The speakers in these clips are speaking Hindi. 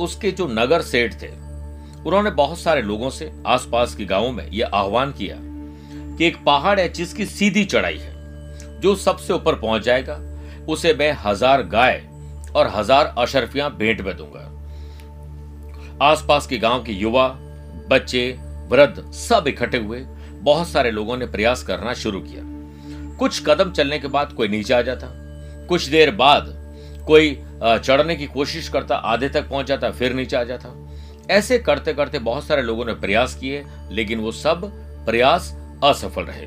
उसके जो नगर सेठ थे, उन्होंने बहुत सारे लोगों से आसपास के गाँवों में यह आह्वान किया कि एक पहाड़ है जिसकी सीधी चढ़ाई है। जो सबसे ऊपर पहुँच जाएगा, उसे मैं हज़ार गाय और हज़ार अशरफियाँ भेंट में दूँगा। आसपास के गाँव के युवा, बच्चे, वृद्ध सब इकट्ठे हुए बहुत सारे लोगों ने प्रयास करना शुरू किया। कुछ कदम चलने के बाद कोई नीचे आ जाता। कुछ देर बाद कोई चढ़ने की कोशिश करता, आधे तक पहुँच जाता, फिर नीचे आ जाता। ऐसे करते करते बहुत सारे लोगों ने प्रयास किए, लेकिन वो सब प्रयास असफल रहे।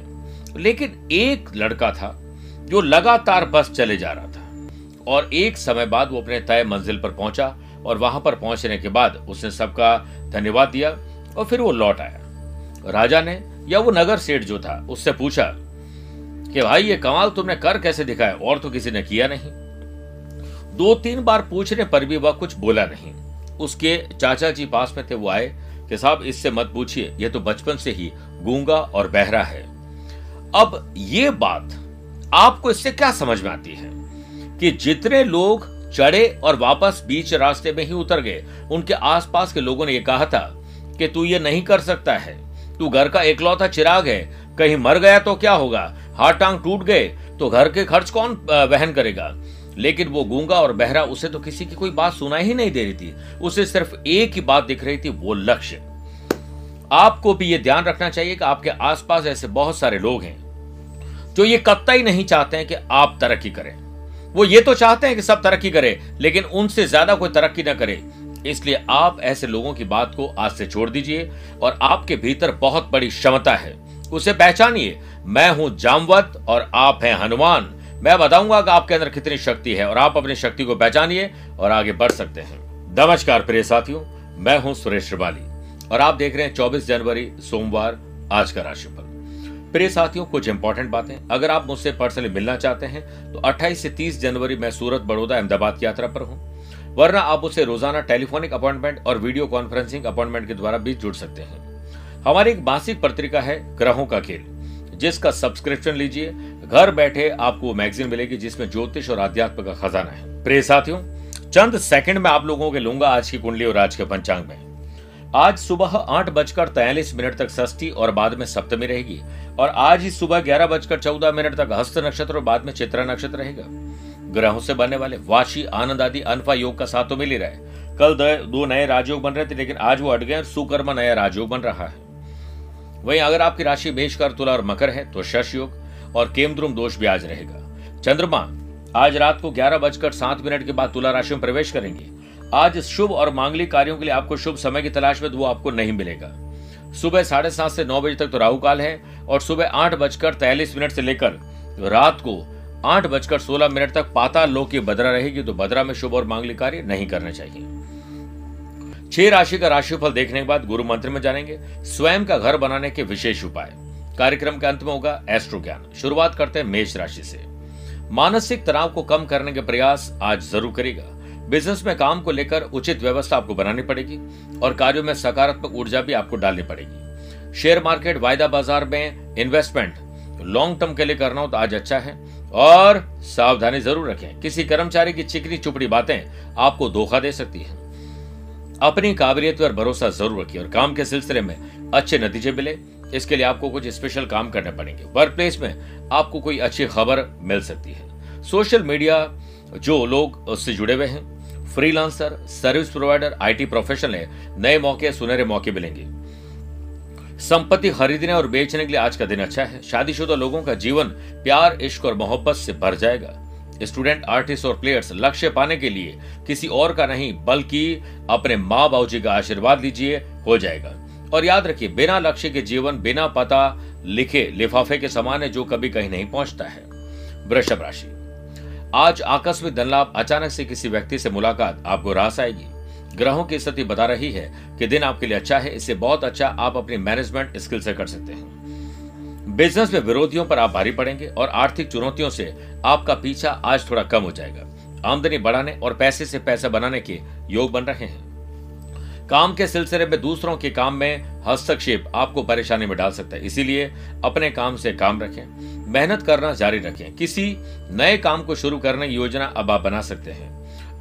लेकिन एक लड़का था जो लगातार बस चले जा रहा था और एक समय बाद वो अपने तय मंजिल पर पहुँचा और वहाँ पर पहुँचने के बाद उसने सबका धन्यवाद दिया और फिर वो लौट आया। राजा ने, या वो नगर सेठ जो था, उससे पूछा कि, भाई, ये कमाल तुमने कर कैसे दिखाया? और तो किसी ने किया नहीं। दो तीन बार पूछने पर भी वह कुछ बोला नहीं। उसके चाचा जी पास में थे, वो आए कि साहब, इससे मत पूछिए, ये तो बचपन से ही गूँगा और बहरा है। अब ये बात आपको इससे क्या समझ में आती है कि जितने लोग चढ़े और वापस बीच रास्ते में ही उतर गए, उनके आसपास के लोगों ने यह कहा था कि तू ये नहीं कर सकता है। तू घर का एकलौता चिराग है, कहीं मर गया तो क्या होगा? हाथ टांग टूट गए तो घर के खर्च कौन वहन करेगा? लेकिन वो गूँगा और बहरा उसे तो किसी की कोई बात सुनाई ही नहीं दे रही थी। उसे सिर्फ़ एक ही बात दिख रही थी, वो लक्ष्य। आपको भी ये ध्यान रखना चाहिए कि आपके आसपास ऐसे बहुत सारे लोग हैं, जो ये कत्ता ही नहीं चाहते हैं कि आप तरक्की करें। वो ये तो चाहते हैं कि सब तरक्की करें, लेकिन उनसे ज़्यादा कोई तरक्की ना करे। इसलिए आप ऐसे लोगों की बात को आज से छोड़ दीजिए और आपके भीतर बहुत बड़ी क्षमता है। उसे पहचानिए। मैं हूँ जामवत और आप हैं हनुमान। मैं बताऊँगा कि आपके अंदर कितनी शक्ति है और आप अपनी शक्ति को पहचानिए और आगे बढ़ सकते हैं। नमस्कार, प्रिय साथियों, मैं हूँ सुरेश श्रिवाली और आप देख रहे हैं 24 जनवरी, सोमवार, आज का राशिफल। प्रिय साथियों, कुछ इंपॉर्टेंट बातें। अगर आप मुझसे पर्सनली मिलना चाहते हैं तो 28 से 30 जनवरी मैं सूरत बड़ौदा अहमदाबाद की यात्रा पर हूँ। वरना आप उसे रोज़ाना टेलीफोनिक अपॉइंटमेंट और वीडियो कॉन्फ्रेंसिंग अपॉइंटमेंट के द्वारा भी जुड़ सकते हैं। हमारी एक मासिक पत्रिका है ग्रहों का खेल, जिसका सब्सक्रिप्शन लीजिए घर बैठे आपको वो मैगजीन मिलेगी जिसमें ज्योतिष और अध्यात्म का खजाना है। प्रिय साथियों, चंद सेकंड में आप लोगों के लूँगा आज की कुंडली और आज के पंचांग में। आज सुबह आठ बजकर तैयलीस मिनट तक षष्ठी और बाद में सप्तमी रहेगी और आज ही सुबह ग्यारह बजकर चौदह मिनट तक हस्त नक्षत्र और बाद में चित्रा नक्षत्र रहेगा। ग्रहों से बनने वाले वाशी, आनंद आदि अनफा योग का साथ तो मिल ही रहा है। कल दो नए राजयोग बन रहे थे, लेकिन आज वो अट गए सुकर्मा नया राजयोग बन रहा है। वहीं अगर आपकी राशि मेषकर तुला और मकर है तो शश योग और केमद्रुम दोष भी आज रहेगा। चंद्रमा, आज रात को ग्यारह बजकर सात मिनट के बाद तुला राशि में प्रवेश करेंगे। आज शुभ और मांगलिक कार्यों के लिए आपको शुभ समय की तलाश में वो आपको नहीं मिलेगा। सुबह साढ़े सात से नौ बजे तक तो राहु काल है और सुबह आठ बजकर तैयलीस मिनट से लेकर रात को आठ बजकर सोलह मिनट तक पाताल लोक की बदरा रहेगी तो बदरा में शुभ और मांगलिक कार्य नहीं करने चाहिए। छह राशि का राशिफल देखने के बाद गुरु मंत्र में जानेंगे। स्वयं का घर बनाने के विशेष उपाय। कार्यक्रम के अंत में होगा एस्ट्रो ज्ञान शुरुआत करते हैं मेष राशि से। मानसिक तनाव को कम करने के प्रयास आज ज़रूर करेगा बिज़नेस में काम को लेकर उचित व्यवस्था आपको बनानी पड़ेगी और कार्यों में सकारात्मक ऊर्जा भी आपको डालनी पड़ेगी। शेयर मार्केट, वायदा बाज़ार में इन्वेस्टमेंट लॉन्ग टर्म के लिए करना हो तो आज अच्छा है और सावधानी ज़रूर रखें। किसी कर्मचारी की चिकनी चुपड़ी बातें आपको धोखा दे सकती है। अपनी काबिलियत पर भरोसा ज़रूर रखिए और काम के सिलसिले में अच्छे नतीजे मिले। इसके लिए आपको कुछ स्पेशल काम करने पड़ेंगे। वर्क प्लेस में आपको कोई अच्छी खबर मिल सकती है। सोशल मीडिया जो लोग उससे जुड़े हुए हैं freelancer service provider IT professional है, नए मौके, सुनहरे मौके मिलेंगे। संपत्ति खरीदने और बेचने के लिए आज का दिन अच्छा है। शादीशुदा लोगों का जीवन प्यार, इश्क और मोहब्बत से भर जाएगा। स्टूडेंट आर्टिस्ट और प्लेयर्स लक्ष्य पाने के लिए किसी और का नहीं, बल्कि अपने माँ बाबू जी का आशीर्वाद लीजिए, हो जाएगा। और याद रखिए, बिना लक्ष्य के जीवन, बिना पता लिखे लिफाफे के समान है, जो कभी कहीं नहीं पहुँचता है। वृषभ राशि। आज आकस्मिक धन लाभ अचानक से किसी व्यक्ति से मुलाकात, आपको रास आएगी। ग्रहों की स्थिति बता रही है कि दिन आपके लिए अच्छा है, इससे बहुत अच्छा आप अपनी मैनेजमेंट स्किल से कर सकते हैं। बिज़नेस में विरोधियों पर आप भारी पड़ेंगे और आर्थिक चुनौतियों से आपका पीछा आज थोड़ा कम हो जाएगा। आमदनी बढ़ाने और पैसे से पैसा बनाने के योग बन रहे हैं। काम के सिलसिले में दूसरों के काम में हस्तक्षेप आपको परेशानी में डाल सकता है। इसीलिए अपने काम से काम रखें, मेहनत करना जारी रखें। किसी नए काम को शुरू करने की योजना अब आप बना सकते हैं।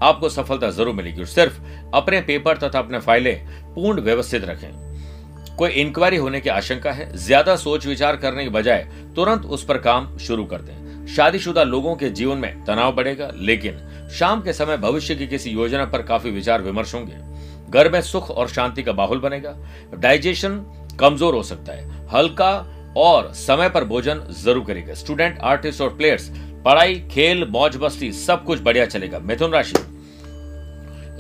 आपको सफलता ज़रूर मिलेगी और सिर्फ़ अपने पेपर तथा अपने फाइलें पूर्ण व्यवस्थित रखें। कोई इंक्वायरी होने की आशंका है, ज़्यादा सोच विचार करने के बजाय तुरंत उस पर काम शुरू कर दें। शादीशुदा लोगों के जीवन में तनाव बढ़ेगा, लेकिन शाम के समय भविष्य की किसी योजना पर काफ़ी विचार विमर्श होंगे। घर में सुख और शांति का माहौल बनेगा। डाइजेशन कमज़ोर हो सकता है। हल्का और समय पर भोजन ज़रूर करेगा। स्टूडेंट, आर्टिस्ट और प्लेयर्स, पढ़ाई, खेल, मौज मस्ती, सब कुछ बढ़िया चलेगा। मिथुन राशि।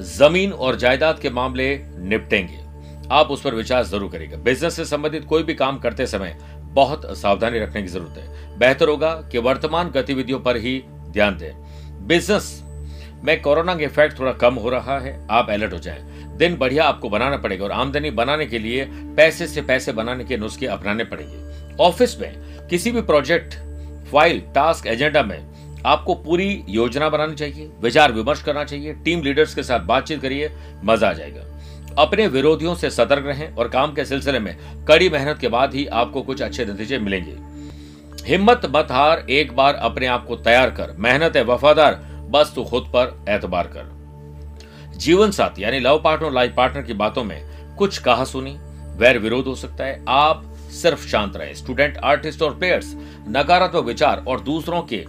ज़मीन और जायदाद के मामले निपटेंगे। आप उस पर विचार ज़रूर करेगा। बिज़नेस से संबंधित कोई भी काम करते समय बहुत सावधानी रखने की ज़रूरत है। बेहतर होगा कि वर्तमान गतिविधियों पर ही ध्यान दें। बिज़नेस में कोरोना का इफ़ेक्ट थोड़ा कम हो रहा है। आप अलर्ट हो जाएँ। दिन बढ़िया आपको बनाना पड़ेगा और आमदनी बनाने के लिए पैसे से पैसे बनाने के नुस्खे अपनाने पड़ेंगे। ऑफ़िस में किसी भी प्रोजेक्ट, फ़ाइल, टास्क, एजेंडा में आपको पूरी योजना बनानी चाहिए, विचार विमर्श करना चाहिए, टीम लीडर्स के साथ बातचीत करिए, मज़ा आ जाएगा। अपने विरोधियों से सतर्क रहें और काम के सिलसिले में कड़ी मेहनत के बाद ही आपको कुछ अच्छे नतीजे मिलेंगे। हिम्मत मत हार, एक बार अपने आप को तैयार कर, मेहनत है वफादार, बस तू खुद पर एतबार कर। जीवन साथी, यानी लव पार्टनर लाइफ पार्टनर की बातों में कुछ कहा सुनी। वैर विरोध हो सकता है। आप सिर्फ़ शांत रहे। स्टूडेंट, आर्टिस्ट और प्लेयर्स, नकारात्मक विचार और दूसरों के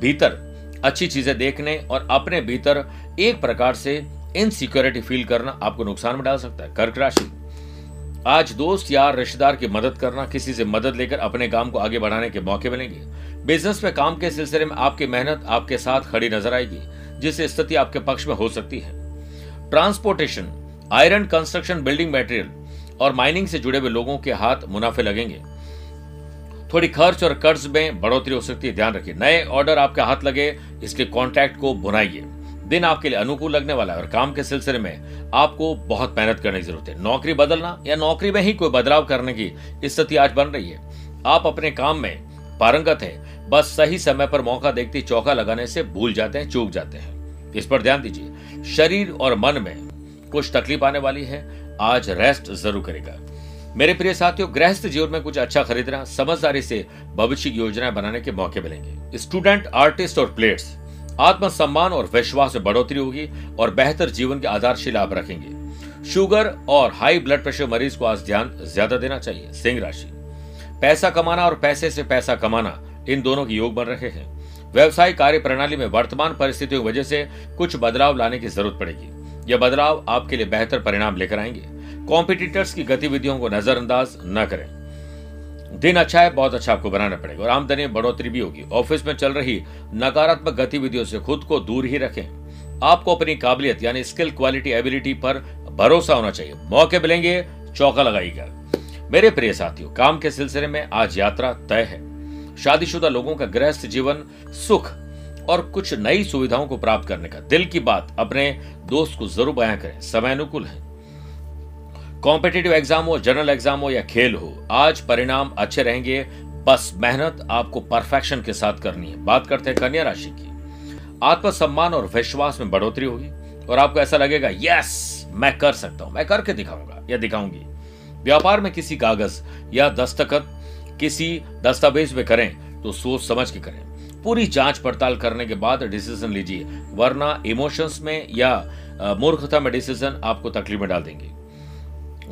भीतर अच्छी चीज़ें देखने और अपने भीतर एक प्रकार से इनसिक्योरिटी फील करना आपको नुकसान में डाल सकता है। कर्क राशि। आज दोस्त यार रिश्तेदार की मदद करना, किसी से मदद लेकर अपने काम को आगे बढ़ाने के मौके मिलेंगे। बिज़नेस में काम के सिलसिले में आपकी मेहनत आपके साथ खड़ी नज़र आएगी, जिससे स्थिति आपके पक्ष में हो सकती है। Transportation, iron construction building material और माइनिंग से जुड़े हुए लोगों के हाथ मुनाफे लगेंगे। थोड़ी खर्च और कर्ज में बढ़ोतरी हो सकती है, ध्यान रखिए। नए ऑर्डर आपके हाथ लगे इसके कॉन्ट्रैक्ट को बुनाइए। दिन आपके लिए अनुकूल लगने वाला है और काम के सिलसिले में आपको बहुत मेहनत करने की ज़रूरत है। नौकरी बदलना या नौकरी में ही कोई बदलाव करने की स्थिति आज बन रही है। आप अपने काम में पारंगत है, बस सही समय पर मौका देखते चौका लगाने से भूल जाते हैं, चूक जाते हैं। इस पर ध्यान दीजिए। शरीर और मन में कुछ तकलीफ़ आने वाली है। आज रेस्ट ज़रूर करेगा। मेरे प्रिय साथियों, गृहस्थ जीवन में कुछ अच्छा खरीदना समझदारी से भविष्य की योजनाएँ बनाने के मौके मिलेंगे। स्टूडेंट आर्टिस्ट और प्लेयर्स आत्मसम्मान और विश्वास में बढ़ोतरी होगी और बेहतर जीवन के आधारशिला आप रखेंगे। शुगर और हाई ब्लड प्रेशर मरीज़ को आज ध्यान ज़्यादा देना चाहिए। सिंह राशि। पैसा कमाना और पैसे से पैसा कमाना, इन दोनों के योग बन रहे हैं। व्यवसाय कार्य प्रणाली में वर्तमान परिस्थितियों की वजह से कुछ बदलाव लाने की ज़रूरत पड़ेगी। यह बदलाव आपके लिए बेहतर परिणाम लेकर आएँगे। कॉम्पिटिटर्स की गतिविधियों को नजरअंदाज न करें। दिन अच्छा है, बहुत अच्छा आपको बनाना पड़ेगा और आमदनी में बढ़ोतरी भी होगी। ऑफ़िस में चल रही नकारात्मक गतिविधियों से खुद को दूर ही रखें। आपको अपनी काबिलियत यानी स्किल क्वालिटी एबिलिटी पर भरोसा होना चाहिए। मौके मिलेंगे, चौका लगाइएगा। मेरे प्रिय साथियों, काम के सिलसिले में आज यात्रा तय है। शादीशुदा लोगों का गृहस्थ जीवन, सुख और कुछ नई सुविधाओं को प्राप्त करने का। दिल की बात, अपने दोस्त को ज़रूर बयां करें। समय अनुकूल है। कॉम्पिटेटिव एग्ज़ाम हो जनरल एग्ज़ाम हो या खेल हो, आज परिणाम अच्छे रहेंगे। बस मेहनत आपको परफेक्शन के साथ करनी है। बात करते हैं कन्या राशि की। आत्मसम्मान और विश्वास में बढ़ोतरी होगी और आपको ऐसा लगेगा, यस, मैं कर सकता हूँ। मैं करके दिखाऊँगा या दिखाऊँगी। व्यापार में किसी कागज़ या दस्तखत किसी दस्तावेज़ में करें तो सोच समझ के करें। पूरी जाँच पड़ताल करने के बाद डिसीज़न लीजिए, वरना इमोशंस में या मूर्खता में डिसीज़न आपको तकलीफ़ में डाल देंगे।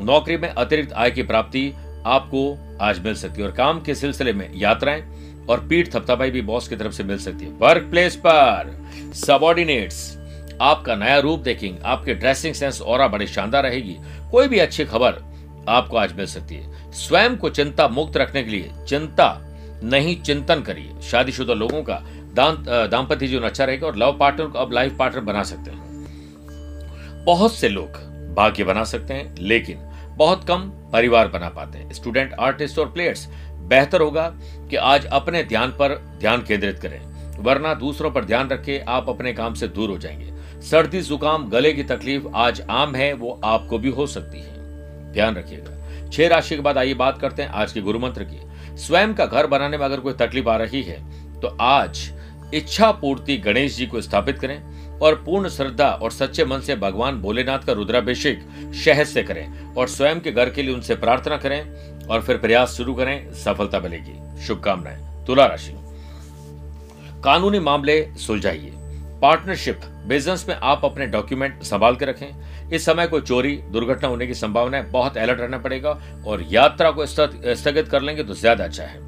नौकरी में अतिरिक्त आय की प्राप्ति आपको आज मिल सकती है और काम के सिलसिले में यात्राएँ और पीठ थपथपाई भी बॉस की तरफ़ से मिल सकती है। वर्क प्लेस पर सबॉर्डिनेट्स, आपका नया रूप देखेंगे, आपके ड्रेसिंग सेंस और बड़ी शानदार रहेगी। कोई भी अच्छी खबर आपको आज मिल सकती है। स्वयं को चिंता मुक्त रखने के लिए, चिंता नहीं, चिंतन करिए। शादीशुदा लोगों का दाम्पत्य जीवन अच्छा रहेगा और लव पार्टनर को अब लाइफ पार्टनर बना सकते हैं। बहुत से लोग भाग्य बना सकते हैं, लेकिन बहुत कम परिवार बना पाते हैं। स्टूडेंट, आर्टिस्ट और प्लेयर्स, बेहतर होगा कि आज अपने ध्यान पर ध्यान केंद्रित करें, वरना दूसरों पर ध्यान रखे, आप अपने काम से दूर हो जाएँगे। सर्दी, जुकाम, गले की तकलीफ़ आज आम है, वो आपको भी हो सकती है। ध्यान रखिएगा। छह राशि के बाद आइए बात करते हैं आज के गुरु मंत्र की। स्वयं का घर बनाने में अगर कोई तकलीफ़ आ रही है तो आज इच्छा पूर्ति गणेश जी को स्थापित करें और पूर्ण श्रद्धा और सच्चे मन से भगवान भोलेनाथ का रुद्राभिषेक शहद से करें और स्वयं के घर के लिए उनसे प्रार्थना करें और फिर प्रयास शुरू करें, सफलता मिलेगी। शुभकामनाएँ। तुला राशि। कानूनी मामले सुलझाइए। पार्टनरशिप, बिज़नेस में आप अपने डॉक्यूमेंट संभाल के रखें। इस समय कोई चोरी, दुर्घटना होने की संभावना है, बहुत अलर्ट रहना पड़ेगा और यात्रा को स्थगित कर लेंगे तो ज़्यादा अच्छा है।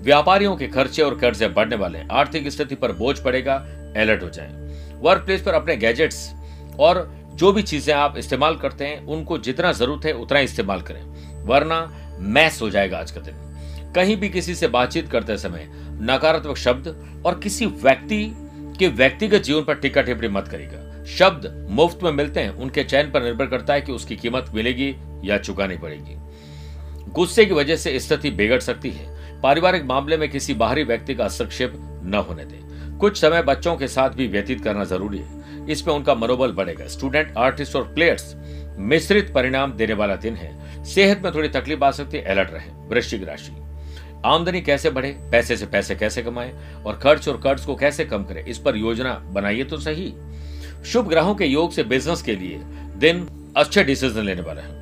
व्यापारियों के खर्चे और कर्जे बढ़ने वाले, आर्थिक स्थिति पर बोझ पड़ेगा अलर्ट हो जाए। वर्क प्लेस पर अपने गैजेट्स और जो भी चीज़ें आप इस्तेमाल करते हैं, उनको जितना ज़रूरत है, उतना इस्तेमाल करें, वरना मैस हो जाएगा आज का दिन। कहीं भी किसी से बातचीत करते समय नकारात्मक शब्द और किसी व्यक्ति के व्यक्तिगत जीवन पर टिक्का टिप्पणी मत करेगा शब्द मुफ़्त में मिलते हैं, उनके चयन पर निर्भर करता है कि उसकी कीमत मिलेगी या चुकानी पड़ेगी। गुस्से की वजह से स्थिति बिगड़ सकती है। पारिवारिक मामले में किसी बाहरी व्यक्ति का हस्तक्षेप न होने दें। कुछ समय बच्चों के साथ भी व्यतीत करना ज़रूरी है। इसमें उनका मनोबल बढ़ेगा। स्टूडेंट, आर्टिस्ट और प्लेयर्स, मिश्रित परिणाम देने वाला दिन है। सेहत में थोड़ी तकलीफ़ आ सकती है, अलर्ट रहे। वृश्चिक राशि। आमदनी कैसे बढ़े? पैसे से पैसे कैसे कमाए? और खर्च और कर्ज को कैसे कम करें? इस पर योजना बनाइए तो सही। शुभ ग्रहों के योग से बिज़नेस के लिए दिन अच्छे डिसीज़न लेने वाले हैं।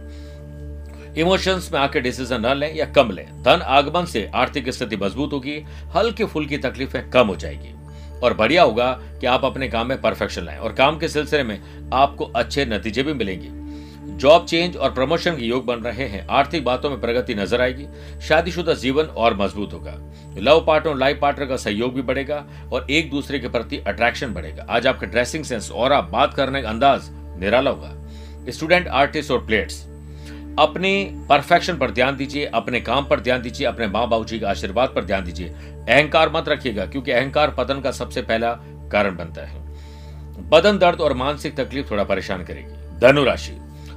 इमोशंस में आके डिसीज़न न लें या कम लें। धन आगमन से आर्थिक स्थिति मज़बूत होगी, हल्के फुल्की तकलीफें कम हो जाएगी। और बढ़िया होगा कि आप अपने काम में परफेक्शन लाएँ। और काम के सिलसिले में आपको अच्छे नतीजे भी मिलेंगे। जॉब चेंज और प्रमोशन के योग बन रहे हैं। आर्थिक बातों में प्रगति नज़र आएगी, शादीशुदा जीवन और मज़बूत होगा। लव पार्टनर और लाइफ पार्टनर का सहयोग भी बढ़ेगा और एक दूसरे के प्रति अट्रैक्शन बढ़ेगा। आज आपका ड्रेसिंग सेंस और आप बात करने का अंदाज निराला होगा। स्टूडेंट, आर्टिस्ट और प्लेयर्स, अपने परफेक्शन पर ध्यान दीजिए, अपने काम पर ध्यान दीजिए, अपने माँ बाबू जी के आशीर्वाद पर ध्यान दीजिए। अहंकार मत रखिएगा, क्योंकि अहंकार पतन का सबसे पहला कारण बनता है। बदन दर्द और मानसिक तकलीफ़ थोड़ा परेशान करेगी। धनु राशि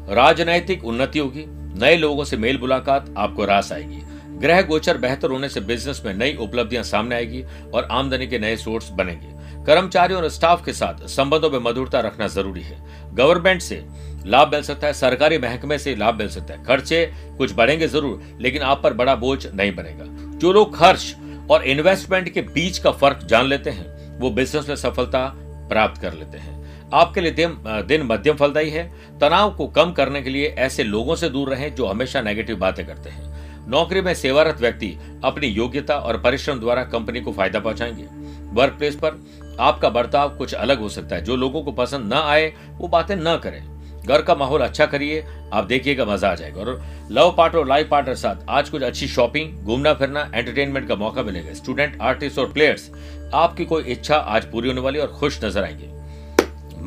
राजनैतिक उन्नति होगी नए लोगों से मेल मुलाकात आपको रास आएगी। ग्रह गोचर बेहतर होने से बिज़नेस में नई उपलब्धियाँ सामने आएगी और आमदनी के नए सोर्स बनेंगे। कर्मचारियों और स्टाफ के साथ संबंधों में मधुरता रखना ज़रूरी है। गवर्नमेंट से लाभ मिल सकता है, सरकारी महकमे से लाभ मिल सकता है। खर्चे कुछ बढ़ेंगे ज़रूर, लेकिन आप पर बड़ा बोझ नहीं बनेगा। जो लोग खर्च और इन्वेस्टमेंट के बीच का फ़र्क जान लेते हैं, वो बिज़नेस में सफलता प्राप्त कर लेते हैं। आपके लिए दिन, दिन मध्यम फलदायी है। तनाव को कम करने के लिए ऐसे लोगों से दूर रहें जो हमेशा नेगेटिव बातें करते हैं। नौकरी में सेवारत व्यक्ति अपनी योग्यता और परिश्रम द्वारा कंपनी को फ़ायदा पहुंचाएँगे। वर्क प्लेस पर आपका बर्ताव कुछ अलग हो सकता है। जो लोगों को पसंद न आए वो बातें न करें। घर का माहौल अच्छा करिए आप देखिएगा मज़ा आ जाएगा। और लव पार्ट और लाइफ पार्टनर साथ आज कुछ अच्छी शॉपिंग घूमना फिरना एंटरटेनमेंट का मौका मिलेगा। स्टूडेंट आर्टिस्ट और प्लेयर्स आपकी कोई इच्छा आज पूरी होने वाली और खुश नज़र आएँगे।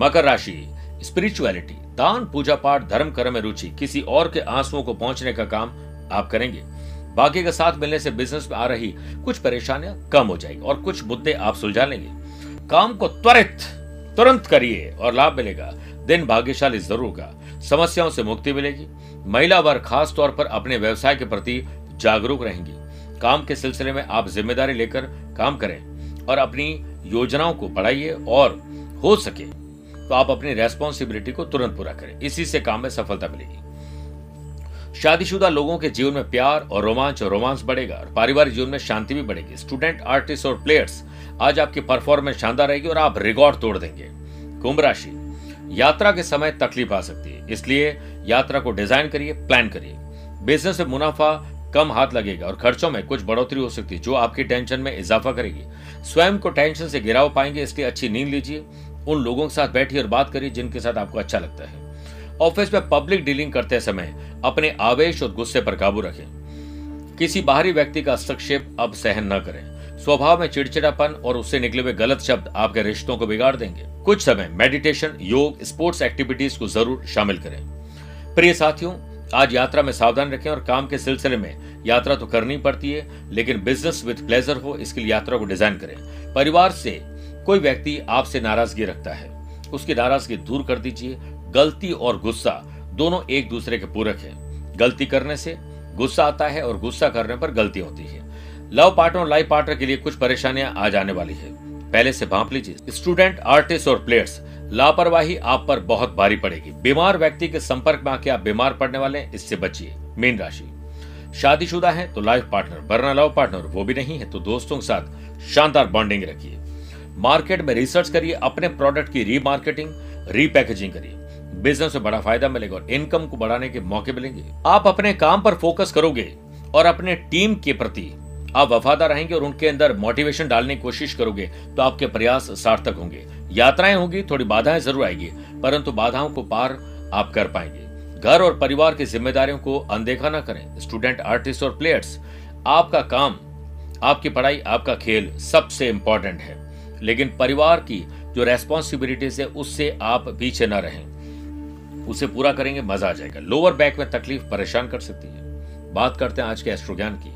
मकर राशि स्पिरिचुअलिटी दान, पूजा पाठ, धर्म, कर्म में रुचि, किसी और के आंसुओं को पहुँचने का काम आप करेंगे। बाकी का साथ मिलने से बिज़नेस में आ रही कुछ परेशानियाँ कम हो जाएगी और कुछ मुद्दे आप सुलझा लेंगे। काम को त्वरित, तुरंत करिए और लाभ मिलेगा। दिन भाग्यशाली ज़रूर होगा। समस्याओं से मुक्ति मिलेगी। महिला वर्ग खास तौर पर अपने व्यवसाय के प्रति जागरूक रहेंगी। काम के सिलसिले में आप ज़िम्मेदारी लेकर काम करें और अपनी योजनाओं को बढ़ाइए और हो सके तो आप अपनी रेस्पॉन्सिबिलिटी को तुरंत पूरा करें। इसी से काम में सफलता मिलेगी। शादीशुदा लोगों के जीवन में प्यार और रोमांच और रोमांस बढ़ेगा और पारिवारिक जीवन में शांति भी बढ़ेगी। स्टूडेंट आर्टिस्ट और प्लेयर्स आज आपकी परफॉर्मेंस शानदार रहेगी और आप रिकॉर्ड तोड़ देंगे। कुंभ राशि, यात्रा के समय तकलीफ़ आ सकती है, इसलिए यात्रा को डिज़ाइन करिए प्लान करिए। बिज़नेस में मुनाफा कम हाथ लगेगा और खर्चों में कुछ बढ़ोतरी हो सकती है, जो आपकी टेंशन में इजाफा करेगी। स्वयं को टेंशन से गिराव पाएँगे, इसलिए अच्छी नींद लीजिए। उन लोगों के साथ बैठिए और बात करिए जिनके साथ आपको अच्छा लगता है। ऑफ़िस में पब्लिक डीलिंग करते समय अपने आवेश और गुस्से पर काबू रखें। किसी बाहरी व्यक्ति का हस्तक्षेप अब सहन न करें। स्वभाव में चिड़चिड़ापन और उससे निकले हुए गलत शब्द आपके रिश्तों को बिगाड़ देंगे। कुछ समय मेडिटेशन योग स्पोर्ट्स एक्टिविटीज़ को ज़रूर शामिल करें। प्रिय साथियों, आज यात्रा में सावधान रखें और काम के सिलसिले में यात्रा तो करनी पड़ती है, लेकिन बिज़नेस विद प्लेजर हो, इसके लिए यात्रा को डिज़ाइन करें। परिवार से कोई व्यक्ति आपसे नाराज़गी रखता है, उसकी नाराज़गी दूर कर दीजिए। गलती और गुस्सा दोनों एक दूसरे के पूरक है। गलती करने से गुस्सा आता है और गुस्सा करने पर गलती होती है। लव पार्टनर और लाइफ पार्टनर के लिए कुछ परेशानियाँ आ जाने वाली है। पहले से भाप लीजिए। स्टूडेंट, आर्टिस्ट और प्लेयर्स, लापरवाही आप पर बहुत भारी पड़ेगी। बीमार व्यक्ति के संपर्क में आके आप बीमार पड़ने वाले हैं, इससे बचिए। मीन राशि। शादीशुदा है तो लाइफ पार्टनर, वरना लव पार्टनर वो भी नहीं है तो दोस्तों के साथ शानदार बॉन्डिंग रखिए। मार्केट में रिसर्च करिए, अपने प्रोडक्ट की रीमार्केटिंग रीपैकेजिंग करिए। बिज़नेस में बड़ा फ़ायदा मिलेगा और इनकम को बढ़ाने के मौके मिलेंगे। आप अपने काम पर फोकस करोगे और अपने टीम के प्रति आप वफादार रहेंगे और उनके अंदर मोटिवेशन डालने की कोशिश करोगे तो आपके प्रयास सार्थक होंगे। यात्राएँ होंगी, थोड़ी बाधाएँ ज़रूर आएगी, परंतु बाधाओं को पार आप कर पाएँगे। घर और परिवार की जिम्मेदारियों को अनदेखा ना करें। स्टूडेंट आर्टिस्ट और प्लेयर्स आपका काम, आपकी पढ़ाई, आपका खेल सबसे इंपॉर्टेंट है। लेकिन परिवार की जो रेस्पॉन्सिबिलिटीज है, उससे आप पीछे ना रहें। उसे पूरा करेंगे, मज़ा आ जाएगा। लोअर बैक में तकलीफ़ परेशान कर सकती है। बात करते हैं आज के एस्ट्रो ज्ञान की।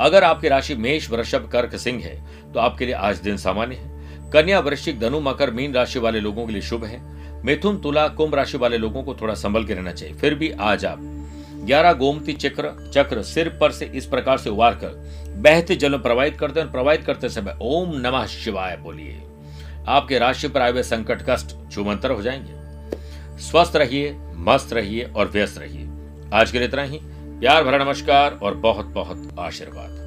अगर आपकी राशि मेष, वृषभ, कर्क, सिंह है तो आपके लिए आज दिन सामान्य है। कन्या, वृश्चिक, धनु, मकर, मीन राशि वाले लोगों के लिए शुभ है। मिथुन, तुला, कुंभ राशि वाले लोगों को थोड़ा संभल के रहना चाहिए। फिर भी आज आप ग्यारह गोमती चक्र चक्र सिर पर से इस प्रकार से उबार कर बहते जल प्रवाहित करते हैं प्रवाहित करते समय ओम नमः शिवाय बोलिए। आपके राशि पर आए हुए संकट कष्ट चुमंतर हो जाएँगे। स्वस्थ रहिए, मस्त रहिए और व्यस्त रहिए। आज के लिए इतना ही। प्यार भरा नमस्कार और बहुत बहुत आशीर्वाद।